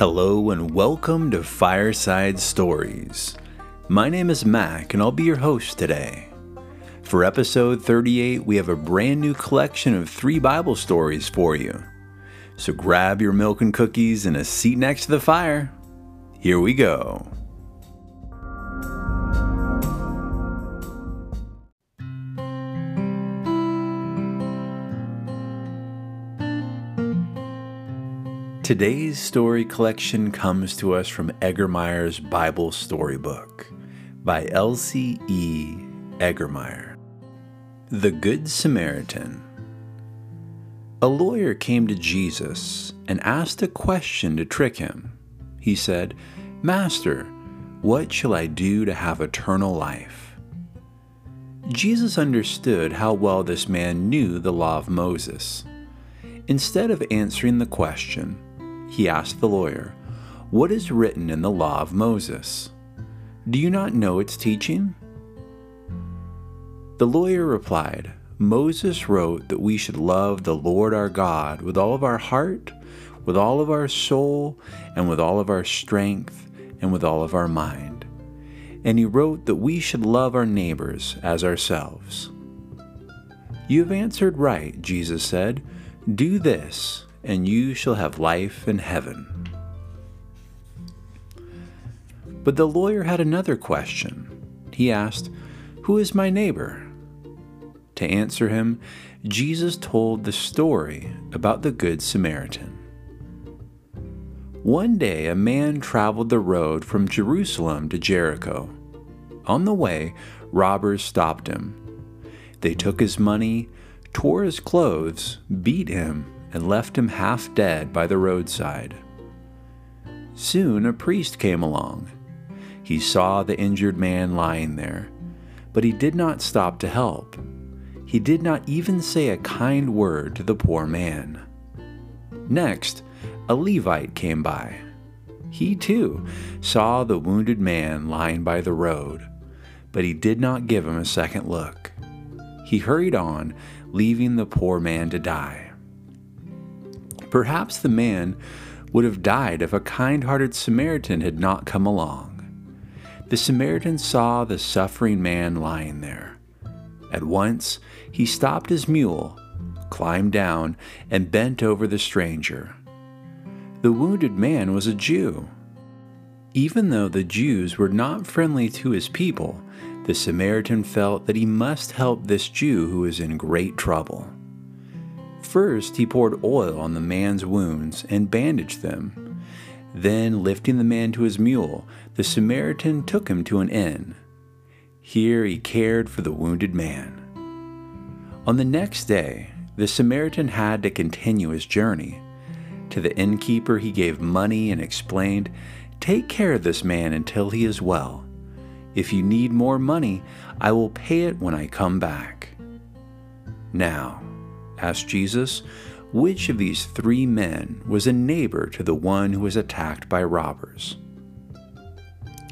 Hello and welcome to Fireside Stories. My name is Mac and I'll be your host today. For episode 38, we have a brand new collection of three Bible stories for you. So grab your milk and cookies and a seat next to the fire. Here we go. Today's story collection comes to us from Egermeier's Bible Storybook by Elsie E. Eggermeyer. The Good Samaritan. A lawyer came to Jesus and asked a question to trick him. He said, Master, what shall I do to have eternal life? Jesus understood how well this man knew the law of Moses. Instead of answering the question, he asked the lawyer, What is written in the law of Moses? Do you not know its teaching? The lawyer replied, Moses wrote that we should love the Lord our God with all of our heart, with all of our soul, and with all of our strength, and with all of our mind. And he wrote that we should love our neighbors as ourselves. You have answered right, Jesus said. Do this, and you shall have life in heaven. But the lawyer had another question. He asked, Who is my neighbor? To answer him, Jesus told the story about the Good Samaritan. One day, a man traveled the road from Jerusalem to Jericho. On the way, robbers stopped him. They took his money, tore his clothes, beat him, and left him half dead by the roadside. Soon a priest came along. He saw the injured man lying there, but he did not stop to help. He did not even say a kind word to the poor man. Next, a Levite came by. He too saw the wounded man lying by the road, but he did not give him a second look. He hurried on, leaving the poor man to die. Perhaps the man would have died if a kind hearted Samaritan had not come along. The Samaritan saw the suffering man lying there. At once, he stopped his mule, climbed down, and bent over the stranger. The wounded man was a Jew. Even though the Jews were not friendly to his people, the Samaritan felt that he must help this Jew who was in great trouble. First, he poured oil on the man's wounds and bandaged them. Then, lifting the man to his mule, the Samaritan took him to an inn. Here he cared for the wounded man. On the next day, the Samaritan had to continue his journey. To the innkeeper, he gave money and explained, Take care of this man until he is well. If you need more money, I will pay it when I come back. Now, asked Jesus, which of these three men was a neighbor to the one who was attacked by robbers?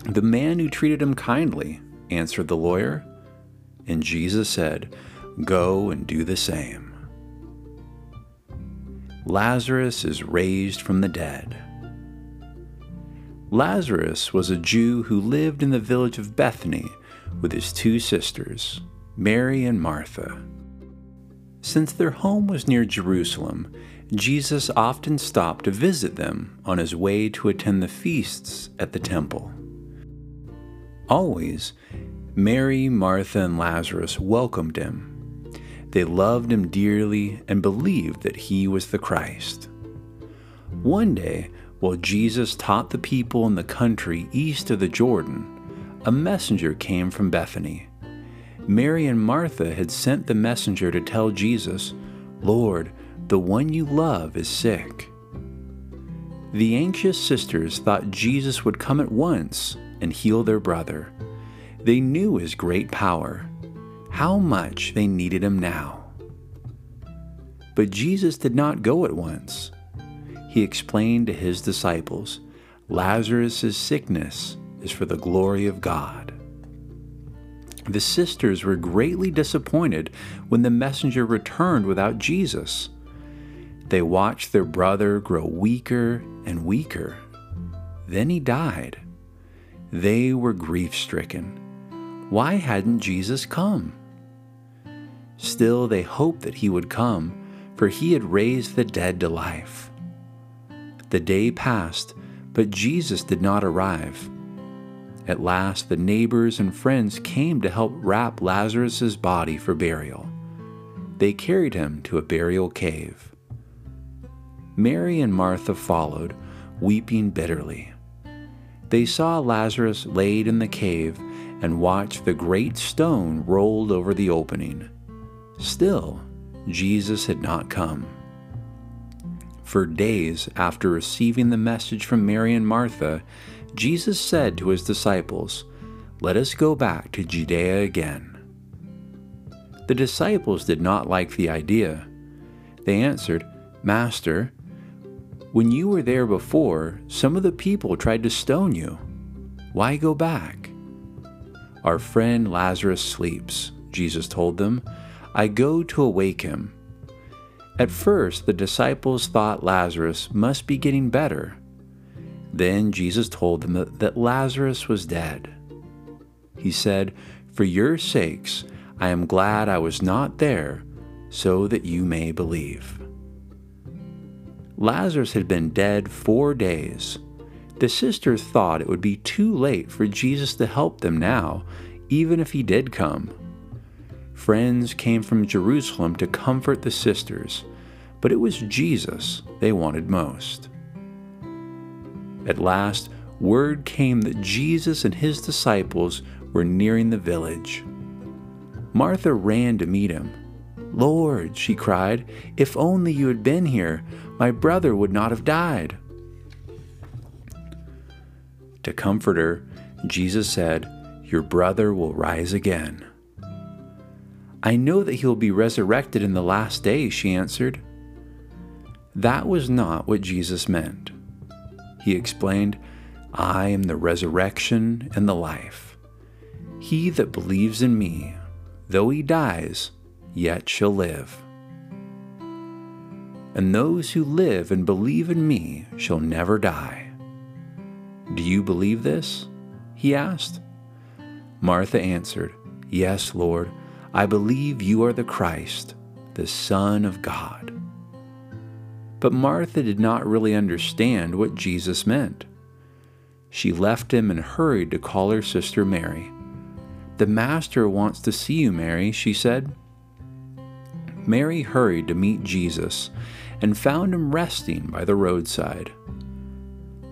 The man who treated him kindly, answered the lawyer. And Jesus said, Go and do the same. Lazarus is raised from the dead. Lazarus was a Jew who lived in the village of Bethany with his two sisters, Mary and Martha. Since their home was near Jerusalem, Jesus often stopped to visit them on his way to attend the feasts at the temple. Always, Mary, Martha, and Lazarus welcomed him. They loved him dearly and believed that he was the Christ. One day, while Jesus taught the people in the country east of the Jordan, a messenger came from Bethany Mary and Martha had sent the messenger to tell Jesus, Lord, the one you love is sick. The anxious sisters thought Jesus would come at once and heal their brother. They knew his great power, how much they needed him now. But Jesus did not go at once. He explained to his disciples, Lazarus' sickness is for the glory of God. The sisters were greatly disappointed when the messenger returned without Jesus. They watched their brother grow weaker and weaker Then he died. They were grief stricken. Why hadn't Jesus come? Still, they hoped that he would come, for he had raised the dead to life. The day passed, but Jesus did not arrive. At last, the neighbors and friends came to help wrap Lazarus's body for burial. They carried him to a burial cave. Mary and Martha followed, weeping bitterly. They saw Lazarus laid in the cave and watched the great stone rolled over the opening. Still, Jesus had not come. For days after receiving the message from Mary and Martha, Jesus said to his disciples, Let us go back to Judea again. The disciples did not like the idea. They answered, Master, when you were there before, some of the people tried to stone you. Why go back? Our friend Lazarus sleeps, Jesus told them. I go to awake him. At first, the disciples thought Lazarus must be getting better. Then Jesus told them that Lazarus was dead. He said, For your sakes, I am glad I was not there, so that you may believe. Lazarus had been dead four days. The sisters thought it would be too late for Jesus to help them now, even if he did come. Friends came from Jerusalem to comfort the sisters, but it was Jesus they wanted most. At last, word came that Jesus and his disciples were nearing the village. Martha ran to meet him. Lord, she cried, if only you had been here, my brother would not have died. To comfort her, Jesus said, Your brother will rise again. I know that he will be resurrected in the last day, she answered. That was not what Jesus meant. He explained, I am the resurrection and the life. He that believes in me, though he dies, yet shall live and those who live and believe in me shall never die. Do you believe this? He asked. Martha answered, Yes, Lord, I believe you are the Christ, the Son of God. But Martha did not really understand what Jesus meant. She left him and hurried to call her sister Mary. The Master wants to see you, Mary, she said. Mary hurried to meet Jesus and found him resting by the roadside.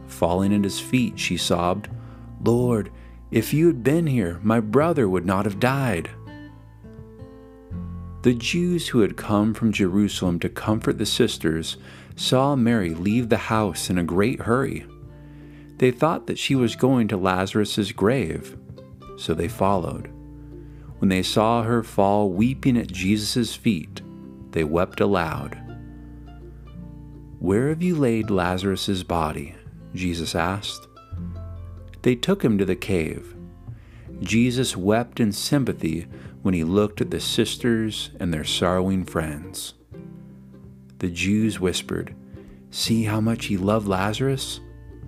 Falling at his feet, she sobbed, Lord, if you had been here, my brother would not have died. The Jews who had come from Jerusalem to comfort the sisters saw Mary leave the house in a great hurry. They thought that she was going to Lazarus's grave, so they followed. When they saw her fall weeping at Jesus' feet, they wept aloud. Where have you laid Lazarus's body? Jesus asked. They took him to the cave. Jesus wept in sympathy when he looked at the sisters and their sorrowing friends. The Jews whispered, See how much he loved Lazarus?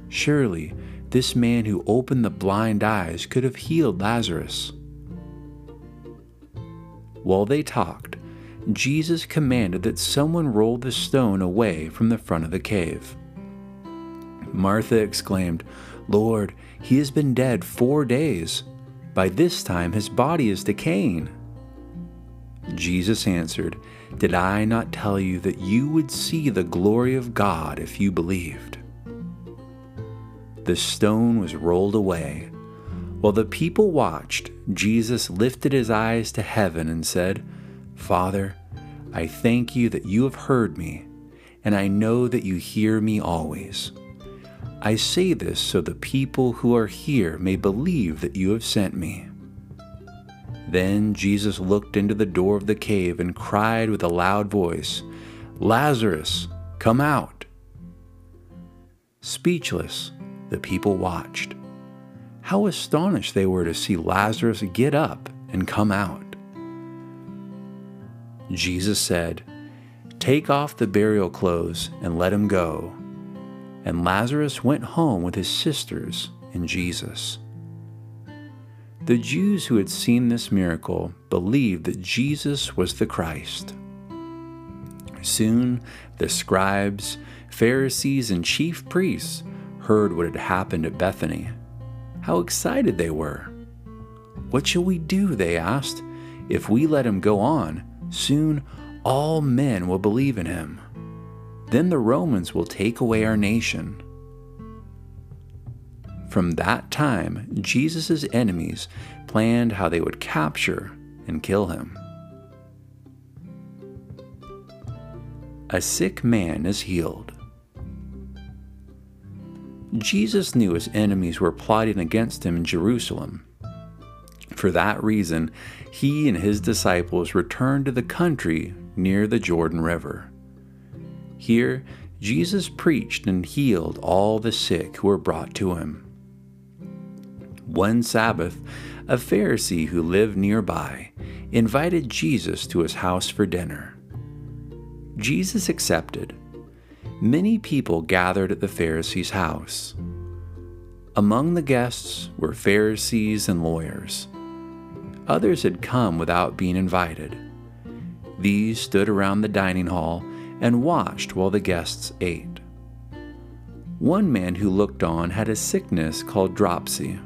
Surely this man who opened the blind eyes could have healed Lazarus. While they talked, Jesus commanded that someone roll the stone away from the front of the cave. Martha exclaimed, Lord, he has been dead four days. By this time his body is decaying. Jesus answered, Did I not tell you that you would see the glory of God if you believed? The stone was rolled away. While the people watched, Jesus lifted his eyes to heaven and said, Father, I thank you that you have heard me, and I know that you hear me always. I say this so the people who are here may believe that you have sent me. Then Jesus looked into the door of the cave and cried with a loud voice, Lazarus, come out. Speechless, the people watched. How astonished they were to see Lazarus get up and come out. Jesus said, Take off the burial clothes and let him go. And Lazarus went home with his sisters and Jesus. The Jews who had seen this miracle believed that Jesus was the Christ. Soon the scribes, Pharisees, and chief priests heard what had happened at Bethany. How excited they were! What shall we do? They asked. If we let him go on, soon all men will believe in him. Then the Romans will take away our nation. From that time, Jesus' enemies planned how they would capture and kill him. A sick man is healed. Jesus knew his enemies were plotting against him in Jerusalem. For that reason, he and his disciples returned to the country near the Jordan River. Here, Jesus preached and healed all the sick who were brought to him. One Sabbath, a Pharisee who lived nearby invited Jesus to his house for dinner. Jesus accepted. Many people gathered at the Pharisee's house. Among the guests were Pharisees and lawyers. Others had come without being invited. These stood around the dining hall and watched while the guests ate. One man who looked on had a sickness called dropsy.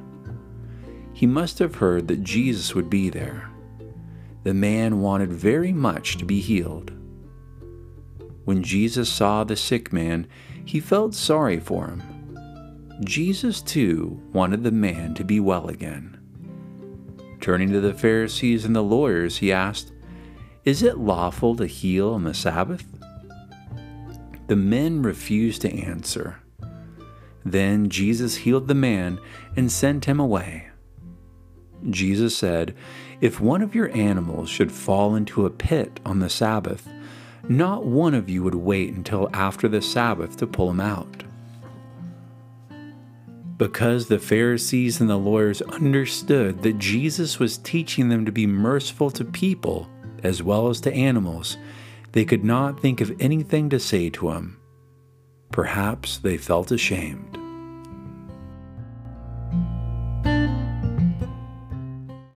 He must have heard that Jesus would be there. The man wanted very much to be healed. When Jesus saw the sick man, he felt sorry for him. Jesus, too, wanted the man to be well again. Turning to the Pharisees and the lawyers, he asked, Is it lawful to heal on the Sabbath? The men refused to answer. Then Jesus healed the man and sent him away. Jesus said, If one of your animals should fall into a pit on the Sabbath, not one of you would wait until after the Sabbath to pull him out. Because the Pharisees and the lawyers understood that Jesus was teaching them to be merciful to people as well as to animals, they could not think of anything to say to him. Perhaps they felt ashamed.